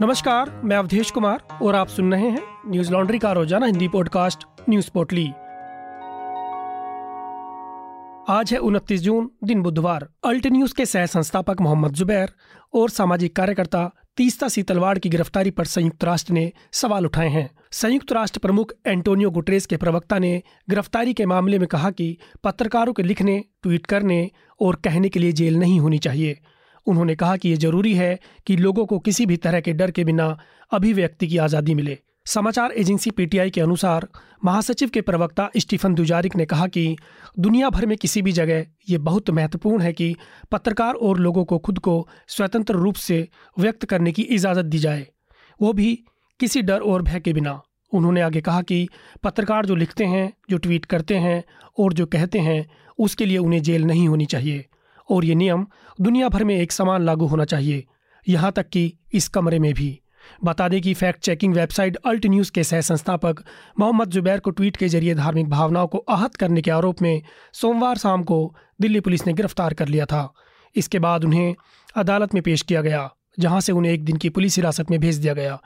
नमस्कार, मैं अवधेश कुमार और आप सुन रहे हैं न्यूज़ लॉन्ड्री का रोज़ाना हिंदी पॉडकास्ट न्यूज़ पोटली आज है उनतीस जून, दिन बुधवार। अल्ट न्यूज़ के सह संस्थापक मोहम्मद जुबैर और सामाजिक कार्यकर्ता तीस्ता सीतलवाड़ की गिरफ्तारी पर संयुक्त राष्ट्र ने सवाल उठाए हैं। संयुक्त राष्ट्र प्रमुख एंटोनियो गुटरेस के प्रवक्ता ने गिरफ्तारी के मामले में कहा कि पत्रकारों के लिखने, ट्वीट करने और कहने के लिए जेल नहीं होनी चाहिए। उन्होंने कहा कि ये ज़रूरी है कि लोगों को किसी भी तरह के डर के बिना अभिव्यक्ति की आज़ादी मिले। समाचार एजेंसी पीटीआई के अनुसार, महासचिव के प्रवक्ता स्टीफन दुजारिक ने कहा कि दुनिया भर में किसी भी जगह ये बहुत महत्वपूर्ण है कि पत्रकार और लोगों को खुद को स्वतंत्र रूप से व्यक्त करने की इजाज़त दी जाए। वो भी किसी डर और भय के बिना। उन्होंने आगे कहा कि पत्रकार जो लिखते हैं, जो ट्वीट करते हैं और जो कहते हैं, उसके लिए उन्हें जेल नहीं होनी चाहिए। और ये नियम दुनिया भर में एक समान लागू होना चाहिए, यहाँ तक कि इस कमरे में भी। बता दें कि fact checking website Alt News के सह संस्थापक मोहम्मद जुबैर को ट्वीट के ज़रिए धार्मिक भावनाओं को आहत करने के आरोप में सोमवार शाम को दिल्ली पुलिस ने गिरफ़्तार कर लिया था। इसके बाद उन्हें अदालत में पेश किया गया, जहाँ से उन्हें एक दिन की पुलिस हिरासत में भेज दिया गया।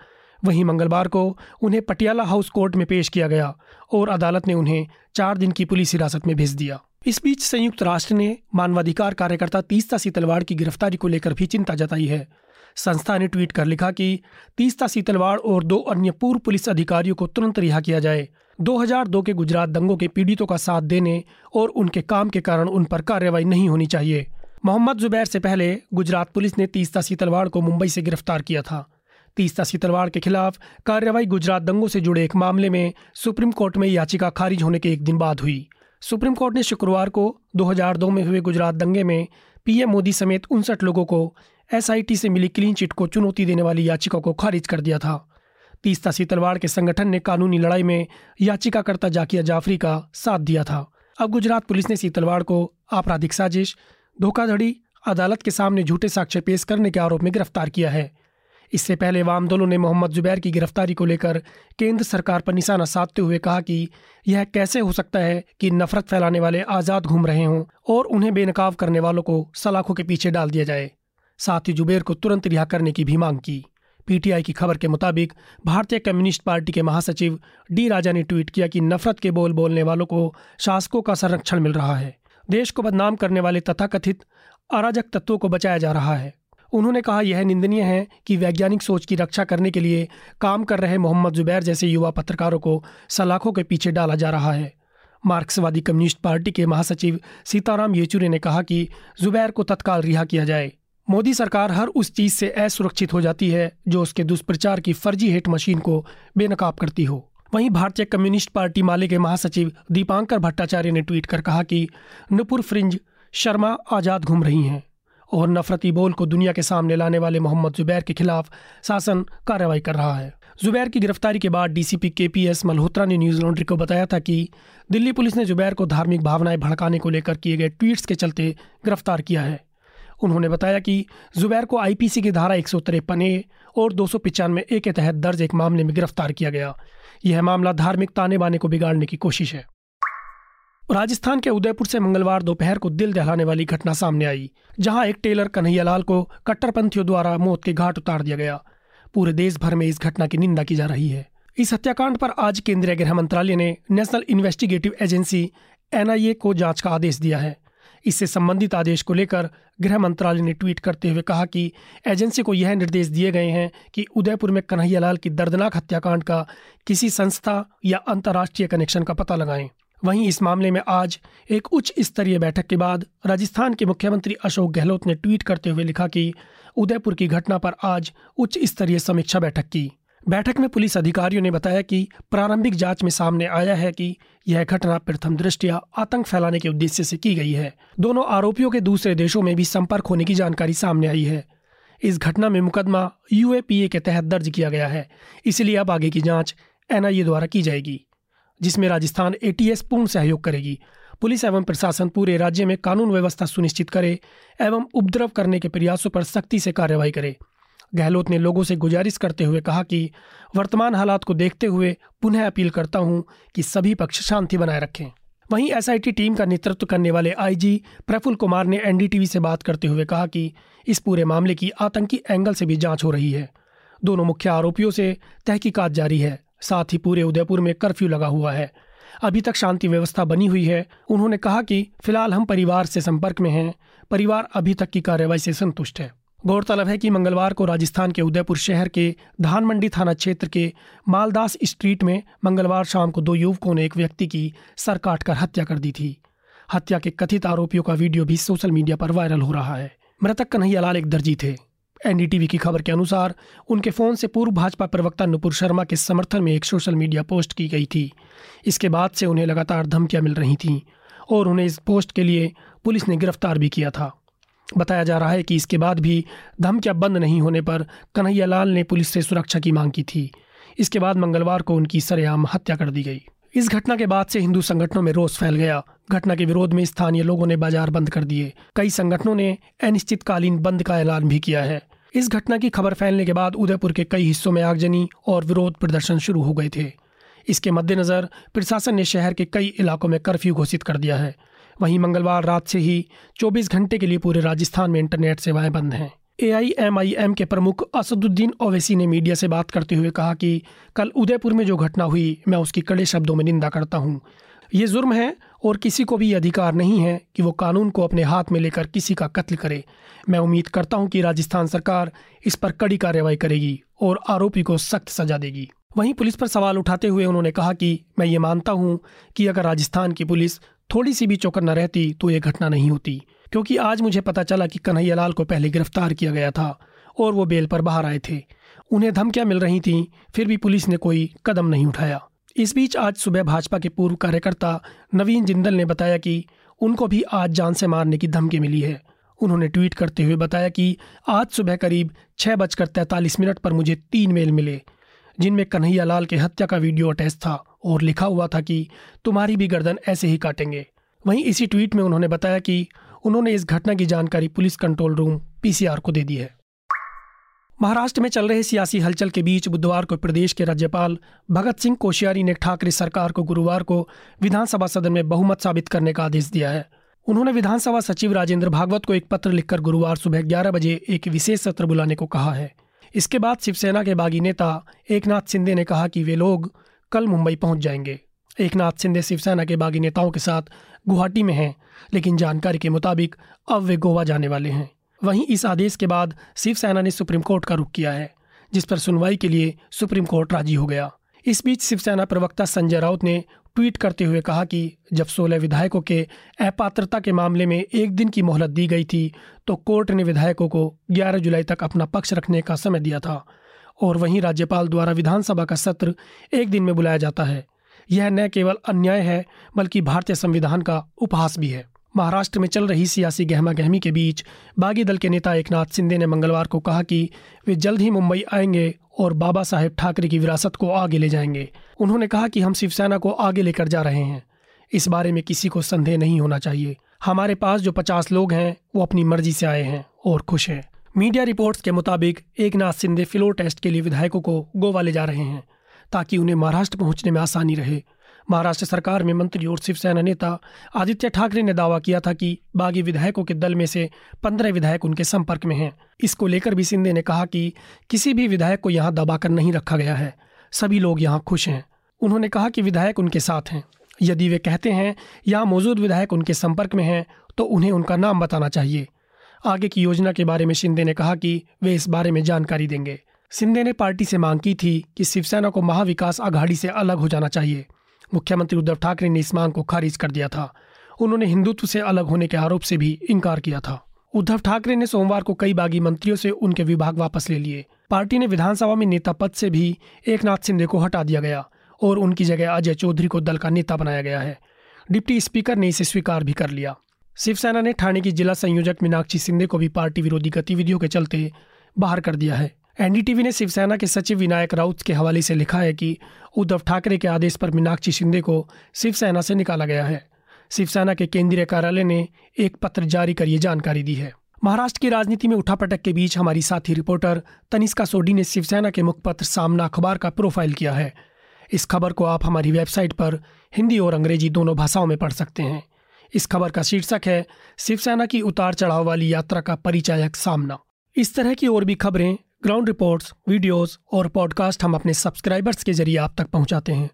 वहीं मंगलवार को उन्हें पटियाला हाउस कोर्ट में पेश किया गया और अदालत ने उन्हें चार दिन की पुलिस हिरासत में भेज दिया। इस बीच संयुक्त राष्ट्र ने मानवाधिकार कार्यकर्ता तीस्ता सीतलवाड़ की गिरफ्तारी को लेकर भी चिंता जताई है। संस्था ने ट्वीट कर लिखा कि तीस्ता सीतलवाड़ और दो अन्य पूर्व पुलिस अधिकारियों को तुरंत रिहा किया जाए। 2002 के गुजरात दंगों के पीड़ितों का साथ देने और उनके काम के कारण उन पर कार्रवाई नहीं होनी चाहिए। मोहम्मद जुबैर से पहले गुजरात पुलिस ने तीस्ता सीतलवाड़ को मुंबई से गिरफ़्तार किया था। तीस्ता सीतलवाड़ के खिलाफ कार्रवाई गुजरात दंगों से जुड़े एक मामले में सुप्रीम कोर्ट में याचिका खारिज होने के एक दिन बाद हुई। सुप्रीम कोर्ट ने शुक्रवार को 2002 में हुए गुजरात दंगे में पीएम मोदी समेत उनसठ लोगों को एसआईटी से मिली क्लीन चिट को चुनौती देने वाली याचिका को खारिज कर दिया था। तीस्ता सीतलवाड़ के संगठन ने कानूनी लड़ाई में याचिकाकर्ता जाकिया जाफरी का साथ दिया था। अब गुजरात पुलिस ने सीतलवाड़ को आपराधिक साजिश, धोखाधड़ी, अदालत के सामने झूठे साक्ष्य पेश करने के आरोप में गिरफ़्तार किया है। इससे पहले वाम दलों ने मोहम्मद जुबैर की गिरफ्तारी को लेकर केंद्र सरकार पर निशाना साधते हुए कहा कि यह कैसे हो सकता है कि नफरत फैलाने वाले आज़ाद घूम रहे हों और उन्हें बेनकाब करने वालों को सलाखों के पीछे डाल दिया जाए। साथ ही जुबैर को तुरंत रिहा करने की भी मांग की। पीटीआई की खबर के मुताबिक भारतीय कम्युनिस्ट पार्टी के महासचिव डी राजा ने ट्वीट किया कि नफरत के बोल बोलने वालों को शासकों का संरक्षण मिल रहा है। देश को बदनाम करने वाले तथाकथित अराजक तत्वों को बचाया जा रहा है। उन्होंने कहा, यह निंदनीय है कि वैज्ञानिक सोच की रक्षा करने के लिए काम कर रहे मोहम्मद जुबैर जैसे युवा पत्रकारों को सलाखों के पीछे डाला जा रहा है। मार्क्सवादी कम्युनिस्ट पार्टी के महासचिव सीताराम येचुरी ने कहा कि जुबैर को तत्काल रिहा किया जाए। मोदी सरकार हर उस चीज़ से असुरक्षित हो जाती है जो उसके दुष्प्रचार की फर्जी हेट मशीन को बेनकाब करती हो। वहीं भारतीय कम्युनिस्ट पार्टी माले के महासचिव दीपांकर भट्टाचार्य ने ट्वीट कर कहा कि नुपुर फ्रिंज शर्मा आज़ाद घूम रही हैं। और नफरती बोल को दुनिया के सामने लाने वाले मोहम्मद जुबैर के खिलाफ शासन कार्रवाई कर रहा है। जुबैर की गिरफ्तारी के बाद डीसीपी के पी एस मल्होत्रा ने न्यूज़ लॉन्ड्री को बताया था कि दिल्ली पुलिस ने जुबैर को धार्मिक भावनाएँ भड़काने को लेकर किए गए ट्वीट्स के चलते गिरफ़्तार किया है। उन्होंने बताया कि जुबैर को आईपीसी की धारा एक सौ तिरपन ए और दो सौ ए के तहत दर्ज एक मामले में गिरफ़्तार किया गया। यह मामला धार्मिक ताने बाने को बिगाड़ने की कोशिश है। राजस्थान के उदयपुर से मंगलवार दोपहर को दिल दहलाने वाली घटना सामने आई, जहाँ एक टेलर कन्हैयालाल को कट्टरपंथियों द्वारा मौत के घाट उतार दिया गया। पूरे देश भर में इस घटना की निंदा की जा रही है। इस हत्याकांड पर आज केंद्रीय गृह मंत्रालय ने नेशनल इन्वेस्टिगेटिव एजेंसी एनआईए को जाँच का आदेश दिया है। इससे संबंधित आदेश को लेकर गृह मंत्रालय ने ट्वीट करते हुए कहा कि एजेंसी को यह निर्देश दिए गए हैं कि उदयपुर में कन्हैयालाल की दर्दनाक हत्याकांड का किसी संस्था या अंतर्राष्ट्रीय कनेक्शन का पता लगाएँ। वहीं इस मामले में आज एक उच्च स्तरीय बैठक के बाद राजस्थान के मुख्यमंत्री अशोक गहलोत ने ट्वीट करते हुए लिखा कि उदयपुर की घटना पर आज उच्च स्तरीय समीक्षा बैठक की। बैठक में पुलिस अधिकारियों ने बताया कि प्रारंभिक जाँच में सामने आया है कि यह घटना प्रथम दृष्टिया आतंक फैलाने के उद्देश्य से की गई है। दोनों आरोपियों के दूसरे देशों में भी संपर्क होने की जानकारी सामने आई है। इस घटना में मुकदमा यूएपीए के तहत दर्ज किया गया है। इसलिए अब आगे की जाँच एनआईए द्वारा की जाएगी। जिसमें राजस्थान एटीएस पूर्ण सहयोग करेगी। पुलिस एवं प्रशासन पूरे राज्य में कानून व्यवस्था सुनिश्चित करे एवं उपद्रव करने के प्रयासों पर सख्ती से कार्रवाई करे। गहलोत ने लोगों से गुजारिश करते हुए कहा कि वर्तमान हालात को देखते हुए पुनः अपील करता हूँ कि सभी पक्ष शांति बनाए रखें। वहीं एसआईटी टीम का नेतृत्व करने वाले आईजी प्रफुल्ल कुमार ने एनडीटीवी से बात करते हुए कहा कि इस पूरे मामले की आतंकी एंगल से भी जाँच हो रही है। दोनों मुख्य आरोपियों से तहकीकात जारी है। साथ ही पूरे उदयपुर में कर्फ्यू लगा हुआ है। अभी तक शांति व्यवस्था बनी हुई है। उन्होंने कहा कि फ़िलहाल हम परिवार से संपर्क में हैं। परिवार अभी तक की कार्रवाई से संतुष्ट है। गौरतलब है कि मंगलवार को राजस्थान के उदयपुर शहर के धान मंडी थाना क्षेत्र के मालदास स्ट्रीट में मंगलवार शाम को दो युवकों ने एक व्यक्ति की सर काट कर हत्या कर दी थी। हत्या के कथित आरोपियों का वीडियो भी सोशल मीडिया पर वायरल हो रहा है। मृतक कन्हैयालाल एक दर्जी थे। एनडीटीवी की खबर के अनुसार, उनके फ़ोन से पूर्व भाजपा प्रवक्ता नुपुर शर्मा के समर्थन में एक सोशल मीडिया पोस्ट की गई थी। इसके बाद से उन्हें लगातार धमकियाँ मिल रही थीं और उन्हें इस पोस्ट के लिए पुलिस ने गिरफ़्तार भी किया था। बताया जा रहा है कि इसके बाद भी धमकियाँ बंद नहीं होने पर कन्हैयालाल ने पुलिस से सुरक्षा की मांग की थी। इसके बाद मंगलवार को उनकी सरेआम हत्या कर दी गई। इस घटना के बाद से हिंदू संगठनों में रोष फैल गया। घटना के विरोध में स्थानीय लोगों ने बाज़ार बंद कर दिए। कई संगठनों ने अनिश्चितकालीन बंद का ऐलान भी किया है। इस घटना की खबर फैलने के बाद उदयपुर के कई हिस्सों में आगजनी और विरोध प्रदर्शन शुरू हो गए थे। इसके मद्देनजर प्रशासन ने शहर के कई इलाकों में कर्फ्यू घोषित कर दिया है। वहीं मंगलवार रात से ही 24 घंटे के लिए पूरे राजस्थान में इंटरनेट सेवाएँ बंद हैं। एआईएमआईएम के प्रमुख असदुद्दीन ओवैसी ने मीडिया से बात करते हुए कहा कि कल उदयपुर में जो घटना हुई, मैं उसकी कड़े शब्दों में निंदा करता हूँ। ये जुर्म है और किसी को भी अधिकार नहीं है कि वो कानून को अपने हाथ में लेकर किसी का कत्ल करे। मैं उम्मीद करता हूँ कि राजस्थान सरकार इस पर कड़ी कार्रवाई करेगी और आरोपी को सख्त सजा देगी। वहीं पुलिस पर सवाल उठाते हुए उन्होंने कहा कि मैं ये मानता हूँ कि अगर राजस्थान की पुलिस थोड़ी सी भी चौकन न रहती तो ये घटना नहीं होती। क्योंकि आज मुझे पता चला कि कन्हैयालाल को पहले गिरफ़्तार किया गया था और वो बेल पर बाहर आए थे। उन्हें धमकियाँ मिल रही थीं, फिर भी पुलिस ने कोई कदम नहीं उठाया। इस बीच आज सुबह भाजपा के पूर्व कार्यकर्ता नवीन जिंदल ने बताया कि उनको भी आज जान से मारने की धमकी मिली है। उन्होंने ट्वीट करते हुए बताया कि आज सुबह करीब छः बजकर तैंतालीस मिनट पर मुझे तीन मेल मिले, जिनमें कन्हैया लाल के हत्या का वीडियो अटैच था और लिखा हुआ था कि, तुम्हारी भी गर्दन ऐसे ही काटेंगे। वहीं इसी ट्वीट में उन्होंने बताया कि उन्होंने इस घटना की जानकारी पुलिस कंट्रोल रूम, पीसीआर को दे दी है। महाराष्ट्र में चल रहे सियासी हलचल के बीच बुधवार को प्रदेश के राज्यपाल भगत सिंह कोश्यारी ने ठाकरे सरकार को गुरुवार को विधानसभा सदन में बहुमत साबित करने का आदेश दिया है। उन्होंने विधानसभा सचिव राजेंद्र भागवत को एक पत्र लिखकर गुरुवार सुबह ग्यारह बजे एक विशेष सत्र बुलाने को कहा है। इसके बाद शिवसेना के बागी नेता एकनाथ सिंधे ने कहा कि वे लोग कल मुंबई पहुँच जाएँगे। एकनाथ सिंधे शिवसेना के बागी नेताओं के साथ गुवाहाटी में हैं, लेकिन जानकारी के मुताबिक अब वे गोवा जाने वाले हैं। वहीं इस आदेश के बाद शिवसेना ने सुप्रीम कोर्ट का रुख किया है, जिस पर सुनवाई के लिए सुप्रीम कोर्ट राज़ी हो गया। इस बीच शिवसेना प्रवक्ता संजय राउत ने ट्वीट करते हुए कहा कि जब सोलह विधायकों के अपात्रता के मामले में एक दिन की मोहलत दी गई थी तो कोर्ट ने विधायकों को 11 जुलाई तक अपना पक्ष रखने का समय दिया था, और वहीं राज्यपाल द्वारा विधानसभा का सत्र एक दिन में बुलाया जाता है। यह न केवल अन्याय है, बल्कि भारतीय संविधान का उपहास भी है। महाराष्ट्र में चल रही सियासी गहमा गहमी के बीच, बागी दल के नेता एकनाथ सिंधे ने मंगलवार को कहा कि वे जल्द ही मुंबई आएँगे और बाबा साहेब ठाकरे की विरासत को आगे ले जाएँगे। उन्होंने कहा कि हम शिवसेना को आगे लेकर जा रहे हैं। इस बारे में किसी को संदेह नहीं होना चाहिए। हमारे पास जो पचास लोग हैं, वो अपनी मर्ज़ी से आए हैं और खुश हैं। मीडिया रिपोर्ट्स के मुताबिक एक नाथ सिंधे फ्लोर टेस्ट के लिए विधायकों को गोवा ले जा रहे हैं। ताकि उन्हें महाराष्ट्र पहुँचने में आसानी रहे। महाराष्ट्र सरकार में मंत्री और शिवसेना नेता आदित्य ठाकरे ने दावा किया था कि बागी विधायकों के दल में से पंद्रह विधायक उनके संपर्क में हैं। इसको लेकर भी सिंधे ने कहा कि किसी भी विधायक को यहाँ दबाकर नहीं रखा गया है। सभी लोग यहाँ खुश हैं। उन्होंने कहा कि विधायक उनके साथ हैं। यदि वे कहते हैं यहाँ मौजूद विधायक उनके संपर्क में हैं तो उन्हें उनका नाम बताना चाहिए। आगे की योजना के बारे में शिंदे ने कहा कि वे इस बारे में जानकारी देंगे। सिंधे ने पार्टी से मांग की थी कि शिवसेना को महाविकास आघाड़ी से अलग हो जाना चाहिए। मुख्यमंत्री उद्धव ठाकरे ने इस मांग को खारिज कर दिया था। उन्होंने हिंदुत्व से अलग होने के आरोप से भी इनकार किया था। उद्धव ठाकरे ने सोमवार को कई बागी मंत्रियों से उनके विभाग वापस ले लिए। पार्टी ने विधानसभा में नेता पद से भी एक नाथ सिंधे को हटा दिया गया और उनकी जगह अजय चौधरी को दल का नेता बनाया गया है। डिप्टी स्पीकर ने इसे स्वीकार भी कर लिया। शिवसेना ने ठाणे की जिला संयोजक मीनाक्षी सिंधे को भी पार्टी विरोधी गतिविधियों के चलते बाहर कर दिया है। एनडीटीवी ने शिवसेना के सचिव विनायक राउत के हवाले से लिखा है कि उद्धव ठाकरे के आदेश पर मीनाक्षी शिंदे को शिवसेना से निकाला गया है। शिवसेना के केंद्रीय कार्यालय ने एक पत्र जारी कर ये जानकारी दी है। महाराष्ट्र की राजनीति में उठापटक के बीच हमारी साथी रिपोर्टर तनिष्का सोडी ने शिवसेना के मुखपत्र सामना अखबार का प्रोफ़ाइल किया है। इस खबर को आप हमारी वेबसाइट पर हिंदी और अंग्रेज़ी दोनों भाषाओं में पढ़ सकते हैं। इस खबर का शीर्षक है, शिवसेना की उतार चढ़ाव वाली यात्रा का परिचायक सामना। इस तरह की और भी खबरें ग्राउंड रिपोर्ट्स वीडियोस और पॉडकास्ट हम अपने सब्सक्राइबर्स के ज़रिए आप तक पहुंचाते हैं।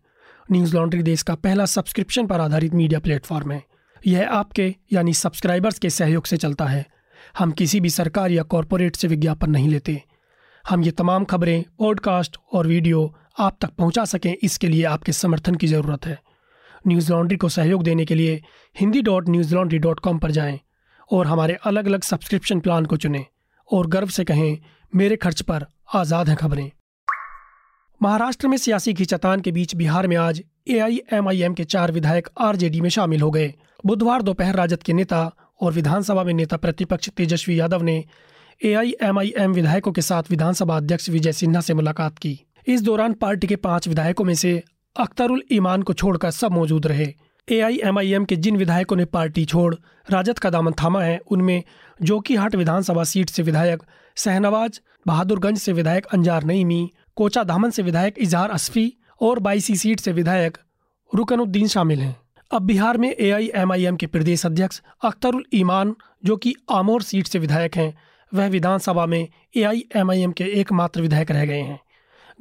न्यूज़ लॉन्ड्री देश का पहला सब्सक्रिप्शन पर आधारित मीडिया प्लेटफॉर्म है। यह आपके, यानी सब्सक्राइबर्स के सहयोग से चलता है। हम किसी भी सरकार या कॉरपोरेट से विज्ञापन नहीं लेते। हम ये तमाम खबरें पॉडकास्ट और वीडियो आप तक पहुँचा सकें, इसके लिए आपके समर्थन की ज़रूरत है। न्यूज़ लॉन्ड्री को सहयोग देने के लिए Hindi dot Newslaundry dot com पर जाएँ और हमारे अलग अलग सब्सक्रिप्शन प्लान को चुनें। और गर्व से कहें, मेरे खर्च पर आज़ाद हैं खबरें। महाराष्ट्र में सियासी खींचतान के बीच बिहार में आज एआईएमआईएम के चार विधायक आरजेडी में शामिल हो गए। बुधवार दोपहर राजद के नेता और विधानसभा में नेता प्रतिपक्ष तेजस्वी यादव ने एआईएमआईएम विधायकों के साथ विधानसभा अध्यक्ष विजय सिन्हा से मुलाकात की। इस दौरान पार्टी के पाँच विधायकों में से अख्तरुल ईमान को छोड़कर सब मौजूद रहे। एआईएमआईएम के जिन विधायकों ने पार्टी छोड़, राजद का दामन थामा है, उनमें जोकीहाट विधानसभा सीट से विधायक सहनवाज बहादुरगंज से विधायक अंजार नईमी, कोचा धामन से विधायक इजहार असफी और बाईसी सीट से विधायक रुकनुद्दीन शामिल हैं। अब बिहार में एआईएमआईएम के प्रदेश अध्यक्ष अख्तरुल ईमान, जो कि आमोर सीट से विधायक हैं, वह विधानसभा में एआईएमआईएम के एकमात्र विधायक रह गए हैं।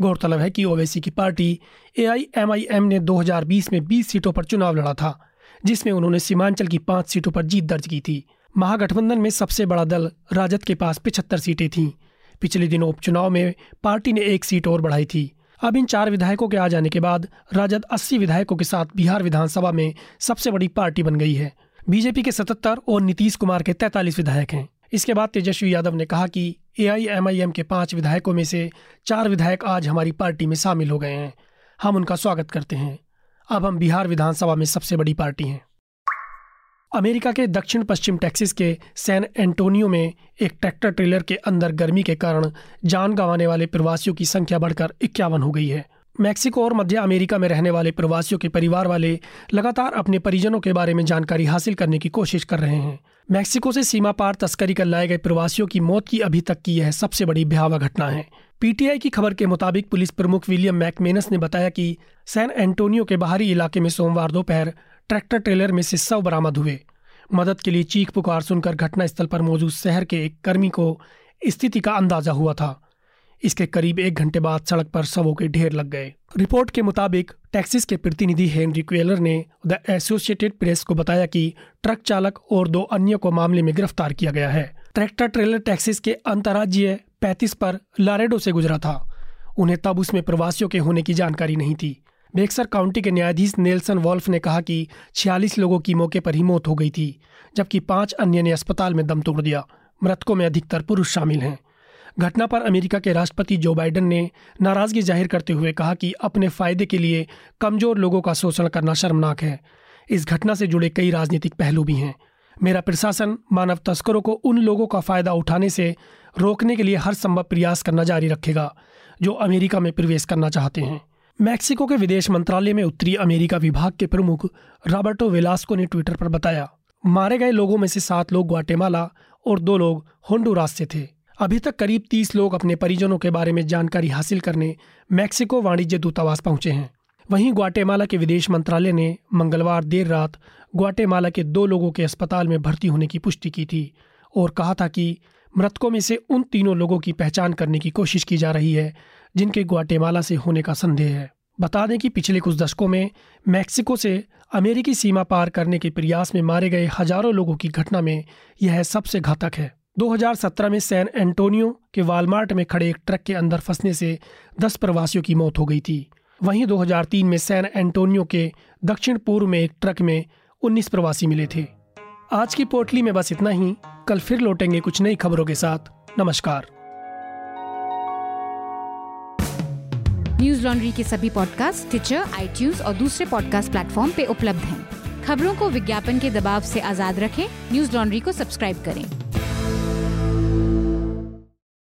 गौरतलब है कि ओवैसी की पार्टी एआईएमआईएम ने 2020 में 20 सीटों पर चुनाव लड़ा था, जिसमें उन्होंने सीमांचल की पाँच सीटों पर जीत दर्ज की थी। महागठबंधन में सबसे बड़ा दल राजद के पास पिछहत्तर सीटें थीं। पिछले दिनों उपचुनाव में पार्टी ने एक सीट और बढ़ाई थी। अब इन चार विधायकों के आ जाने के बाद राजद 80 विधायकों के साथ बिहार विधानसभा में सबसे बड़ी पार्टी बन गई है। बीजेपी के सतहत्तर और नीतीश कुमार के तैतालीस विधायक हैं। इसके बाद तेजस्वी यादव ने कहा कि एआईएमआईएम के पाँच विधायकों में से चार विधायक आज हमारी पार्टी में शामिल हो गए हैं। हम उनका स्वागत करते हैं। अब हम बिहार विधानसभा में सबसे बड़ी पार्टी हैं। अमेरिका के दक्षिण पश्चिम टेक्सिस के सैन एंटोनियो में एक ट्रैक्टर ट्रेलर के अंदर गर्मी के कारण जान गंवाने वाले प्रवासियों की संख्या बढ़कर इक्यावन हो गई है। मैक्सिको और मध्य अमेरिका में रहने वाले प्रवासियों के परिवार वाले लगातार अपने परिजनों के बारे में जानकारी हासिल करने की कोशिश कर रहे हैं। मैक्सिको से सीमा पार तस्करी कर लाए गए प्रवासियों की मौत की अभी तक की यह सबसे बड़ी भयावह घटना है। पीटीआई की खबर के मुताबिक पुलिस प्रमुख विलियम मैकमेनस ने बताया कि सैन एंटोनियो के बाहरी इलाके में सोमवार दोपहर ट्रैक्टर ट्रेलर में से शव बरामद हुए। मदद के लिए चीख पुकार सुनकर घटनास्थल पर मौजूद शहर के एक कर्मी को स्थिति का अंदाज़ा हुआ था। इसके करीब एक घंटे बाद सड़क पर शवों के ढेर लग गए। रिपोर्ट के मुताबिक, टैक्सिस के प्रतिनिधि हेनरी क्वेलर ने द एसोसिएटेड प्रेस को बताया कि ट्रक चालक और दो अन्य को मामले में गिरफ़्तार किया गया है। ट्रैक्टर ट्रेलर टैक्सिस के अंतर्राज्यीय पैंतीस पर लारेडो से गुजरा था। उन्हें तब उसमें प्रवासियों के होने की जानकारी नहीं थी। बेक्सर काउंटी के न्यायाधीश नेल्सन वॉल्फ ने कहा कि छियालीस लोगों की मौके पर ही मौत हो गई थी, जबकि पाँच अन्य ने अस्पताल में दम तोड़ दिया। मृतकों में अधिकतर पुरुष शामिल हैं। घटना पर अमेरिका के राष्ट्रपति जो बाइडन ने नाराज़गी ज़ाहिर करते हुए कहा कि अपने फ़ायदे के लिए कमज़ोर लोगों का शोषण करना शर्मनाक है। इस घटना से जुड़े कई राजनीतिक पहलू भी हैं। मेरा प्रशासन मानव तस्करों को उन लोगों का फ़ायदा उठाने से रोकने के लिए हर संभव प्रयास करना जारी रखेगा, जो अमेरिका में प्रवेश करना चाहते हैं। मैक्सिको के विदेश मंत्रालय में उत्तरी अमेरिका विभाग के प्रमुख रॉबर्टो वेलास्को ने ट्विटर पर बताया, मारे गए लोगों में से सात लोग ग्वाटेमाला और दो लोग होंडुरास से थे। अभी तक करीब तीस लोग अपने परिजनों के बारे में जानकारी हासिल करने मैक्सिको वाणिज्य दूतावास पहुँचे हैं। वहीं ग्वाटेमाला के विदेश मंत्रालय ने मंगलवार देर रात ग्वाटेमाला के दो लोगों के अस्पताल में भर्ती होने की पुष्टि की थी और कहा था कि मृतकों में से उन तीनों लोगों की पहचान करने की कोशिश की जा रही है, जिनके ग्वाटेमाला से होने का संदेह है। बता दें कि पिछले कुछ दशकों में मैक्सिको से अमेरिकी सीमा पार करने के प्रयास में मारे गए हज़ारों लोगों की घटना में यह सबसे घातक है। 2017 में सैन एंटोनियो के वालमार्ट में खड़े एक ट्रक के अंदर फंसने से 10 प्रवासियों की मौत हो गई थी। वहीं 2003 में सैन एंटोनियो के दक्षिण पूर्व में एक ट्रक में 19 प्रवासी मिले थे। आज की पोटली में बस इतना ही। कल फिर लौटेंगे कुछ नई खबरों के साथ। नमस्कार। न्यूज़ लॉन्ड्री के सभी पॉडकास्ट ट्विटर आई और दूसरे पॉडकास्ट प्लेटफॉर्म पे उपलब्ध हैं। खबरों को विज्ञापन के दबाव से आज़ाद रखें। न्यूज़ लॉन्ड्री को सब्सक्राइब करें।